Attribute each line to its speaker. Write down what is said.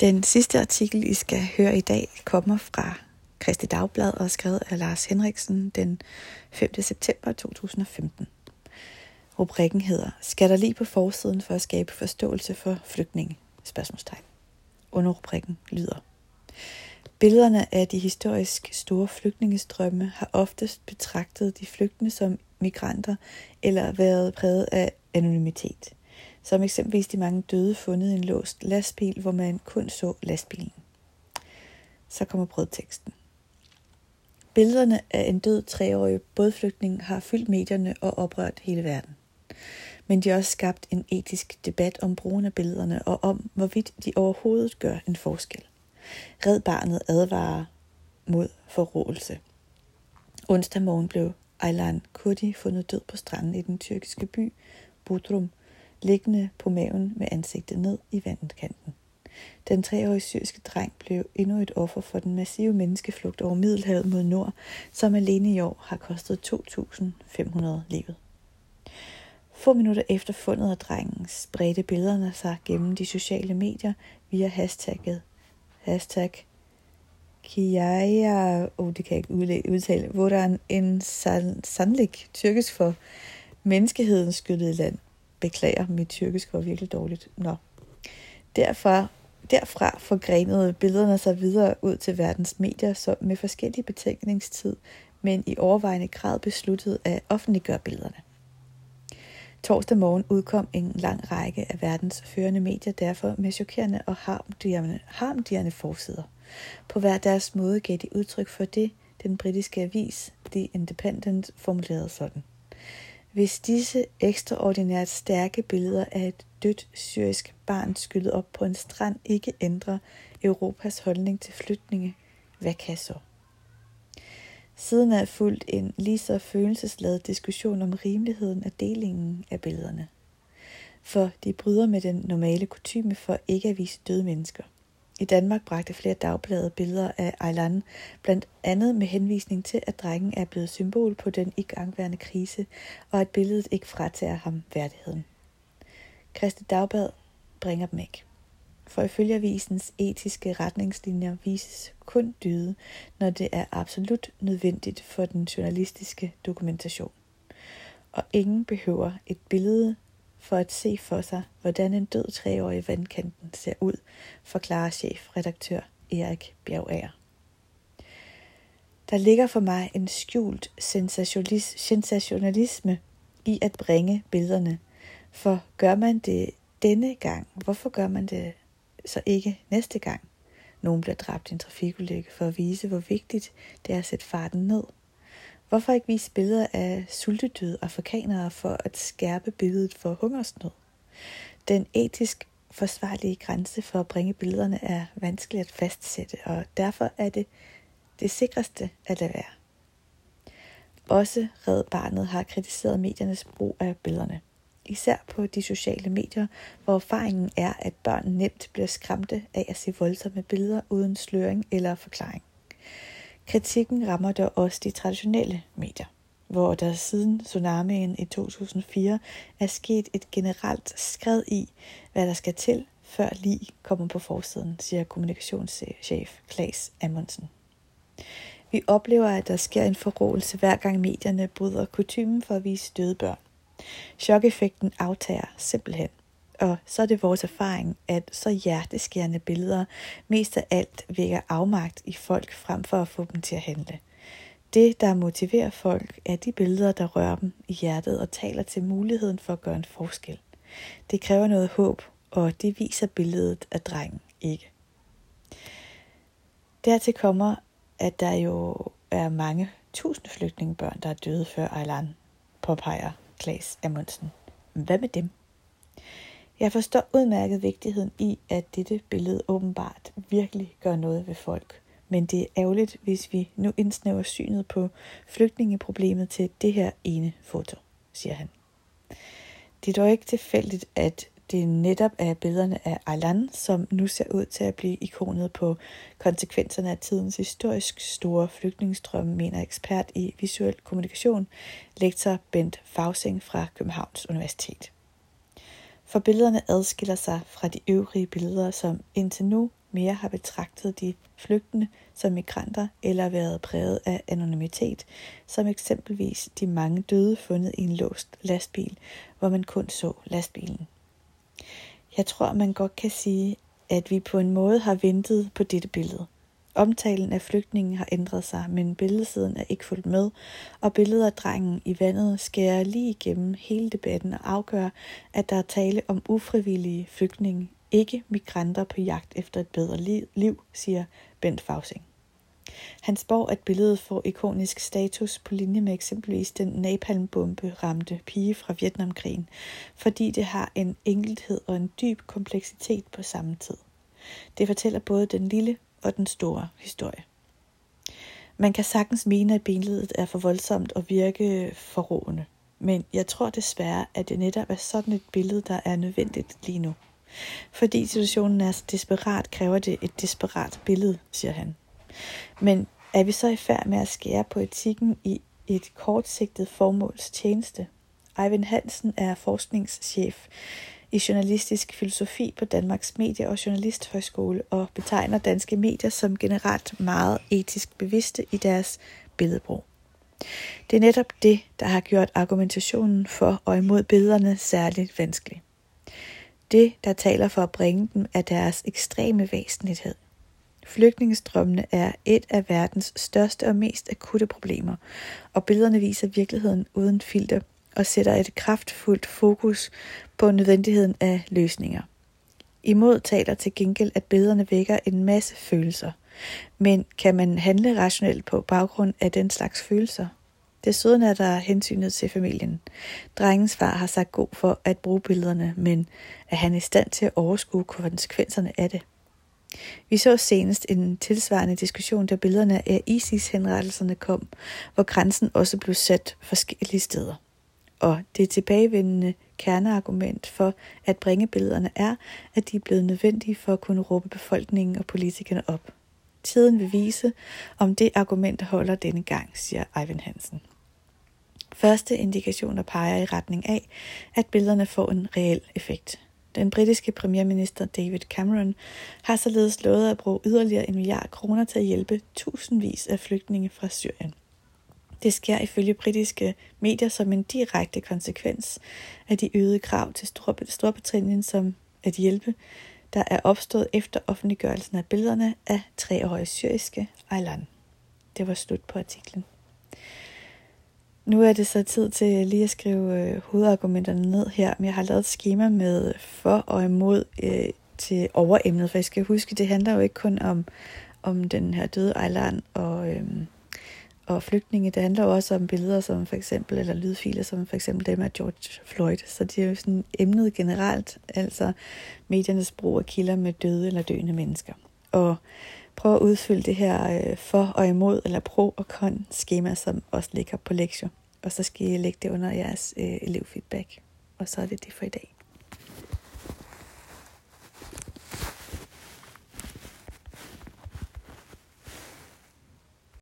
Speaker 1: Den sidste artikel, I skal høre i dag, kommer fra Kristi Dagblad og er skrevet af Lars Henriksen den 5. september 2015. Rubrikken hedder Skal der lige på forsiden for at skabe forståelse for flygtninge? Spørgsmålstegn. Under rubrikken lyder Billederne af de historisk store flygtningestrømme har oftest betragtet de flygtende som migranter eller været præget af anonymitet som eksempelvis de mange døde fundet i en låst lastbil, hvor man kun så lastbilen. Så kommer brødteksten. Billederne af en død treårig bådflygtning har fyldt medierne og oprørt hele verden. Men de har også skabt en etisk debat om brugen af billederne og om, hvorvidt de overhovedet gør en forskel. Red Barnet advarer mod forråelse. Onsdag morgen blev Aylan Kurdi fundet død på stranden i den tyrkiske by Bodrum, liggende på maven med ansigtet ned i vandkanten. Den treårige syriske dreng blev endnu et offer for den massive menneskeflugt over Middelhavet mod nord, som alene i år har kostet 2.500 livet. Få minutter efter fundet af drengen spredte billederne sig gennem de sociale medier via hashtagget hashtag Kiaya, oh, det kan jeg ikke udtale, hvor der er en sandlig tyrkisk for menneskehedens skyttede land. Beklager, mit tyrkisk var virkelig dårligt. Nå. Derfra, derfra forgrenede billederne sig videre ud til verdens medier, som med forskellig betænkningstid, men i overvejende grad besluttede at offentliggøre billederne. Torsdag morgen udkom en lang række af verdens førende medier derfor med chokerende og harmdirrende, harmdirrende forsider. På hver deres måde gav de udtryk for det, den britiske avis The Independent formulerede sådan. Hvis disse ekstraordinært stærke billeder af et dødt syrisk barn skyllet op på en strand ikke ændrer Europas holdning til flytninge, hvad kan så? Siden er fulgt en lige så følelsesladet diskussion om rimeligheden af delingen af billederne. For de bryder med den normale kutyme for ikke at vise døde mennesker – i Danmark bragte flere dagblade billeder af Aylan, blandt andet med henvisning til, at drengen er blevet symbol på den igangværende krise, og at billedet ikke fratager ham værdigheden. Kristi Dagblad bringer dem ikke. For ifølge avisens etiske retningslinjer vises kun dyde, når det er absolut nødvendigt for den journalistiske dokumentation. Og ingen behøver et billede for at se for sig, hvordan en død treårig i vandkanten ser ud, forklarer chefredaktør Erik Bjergager. Der ligger for mig en skjult sensationalisme i at bringe billederne, for gør man det denne gang, hvorfor gør man det så ikke næste gang? Nogen bliver dræbt i en trafikulykke for at vise, hvor vigtigt det er at sætte farten ned – Hvorfor ikke vise billeder af sultedøde afrikanere for at skærpe billedet for hungersnød? Den etisk forsvarlige grænse for at bringe billederne er vanskelig at fastsætte, og derfor er det det sikreste at lade være. Også Red Barnet har kritiseret mediernes brug af billederne. Især på de sociale medier, hvor erfaringen er, at børn nemt bliver skræmte af at se voldsomme billeder uden sløring eller forklaring. Kritikken rammer dog også de traditionelle medier, hvor der siden tsunamien i 2004 er sket et generelt skred i, hvad der skal til, før lige kommer på forsiden, siger kommunikationschef Klaas Amundsen. Vi oplever, at der sker en forrådelse hver gang medierne bryder kutumen for at vise døde børn. Chokeffekten aftager simpelthen. Og så er det vores erfaring, at så hjerteskærende billeder mest af alt vækker afmagt i folk frem for at få dem til at handle. Det, der motiverer folk, er de billeder, der rører dem i hjertet og taler til muligheden for at gøre en forskel. Det kræver noget håb, og det viser billedet af drengen ikke. Dertil kommer, at der jo er mange tusind flygtningebørn, der er døde før Ejlan, påpeger Klaas Amundsen. Hvad med dem? Jeg forstår udmærket vigtigheden i, at dette billede åbenbart virkelig gør noget ved folk. Men det er ærgerligt, hvis vi nu indsnæver synet på flygtningeproblemet til det her ene foto, siger han. Det er dog ikke tilfældigt, at det netop er billederne af Alan, som nu ser ud til at blive ikonet på konsekvenserne af tidens historisk store flygtningestrømme, mener ekspert i visuel kommunikation, lektor Bent Fausing fra Københavns Universitet for billederne adskiller sig fra de øvrige billeder, som indtil nu mere har betragtet de flygtende som migranter eller været præget af anonymitet, som eksempelvis de mange døde fundet i en låst lastbil, hvor man kun så lastbilen. Jeg tror, man godt kan sige, at vi på en måde har ventet på dette billede. Omtalen af flygtningen har ændret sig, men billedsiden er ikke fuldt med, og billedet af drengen i vandet skærer lige igennem hele debatten og afgør, at der er tale om ufrivillige flygtninge, ikke migranter på jagt efter et bedre liv, siger Bent Fausing. Han spår, at billedet får ikonisk status på linje med eksempelvis den napalmbombe ramte pige fra Vietnamkrigen, fordi det har en enkelhed og en dyb kompleksitet på samme tid. Det fortæller både den lille og den store historie. Man kan sagtens mene, at billedet er for voldsomt og virke forrådende, men jeg tror desværre, at det netop er sådan et billede, der er nødvendigt lige nu. Fordi situationen er så desperat, kræver det et desperat billede, siger han. Men er vi så i færd med at skære på etikken i et kortsigtet formåls tjeneste? Eivind Hansen er forskningschef i journalistisk filosofi på Danmarks Medie- og Journalisthøjskole og betegner danske medier som generelt meget etisk bevidste i deres billedbrug. Det er netop det, der har gjort argumentationen for og imod billederne særligt vanskelig. Det, der taler for at bringe dem, er deres ekstreme væsentlighed. Flygtningestrømmene er et af verdens største og mest akutte problemer, og billederne viser virkeligheden uden filter og sætter et kraftfuldt fokus på nødvendigheden af løsninger. Imod taler til gengæld, at billederne vækker en masse følelser. Men kan man handle rationelt på baggrund af den slags følelser? Desuden er der hensynet til familien. Drengens far har sagt god for at bruge billederne, men er han i stand til at overskue konsekvenserne af det? Vi så senest en tilsvarende diskussion, da billederne af ISIS-henrettelserne kom, hvor grænsen også blev sat forskellige steder. Og det tilbagevendende kerneargument for at bringe billederne er, at de er blevet nødvendige for at kunne råbe befolkningen og politikerne op. Tiden vil vise, om det argument holder denne gang, siger Ivan Hansen. Første indikationer peger i retning af, at billederne får en reel effekt. Den britiske premierminister David Cameron har således lovet at bruge yderligere en milliard kroner til at hjælpe tusindvis af flygtninge fra Syrien. Det sker ifølge britiske medier som en direkte konsekvens af de øgede krav til Storbritannien som at hjælpe, der er opstået efter offentliggørelsen af billederne af treårige syriske Aylan. Det var slut på artiklen. Nu er det så tid til lige at skrive øh, hovedargumenterne ned her, men jeg har lavet et schema med for og imod øh, til overemnet, for jeg skal huske, det handler jo ikke kun om, om den her døde Ejland og, øh, og flygtninge, det handler jo også om billeder som for eksempel, eller lydfiler som for eksempel dem af George Floyd, så det er jo sådan emnet generelt, altså mediernes brug af kilder med døde eller døende mennesker. Og prøv at udfylde det her øh, for og imod, eller pro og con schema, som også ligger på lektier og så skal I lægge det under jeres øh, elevfeedback. Og så er det det for i dag.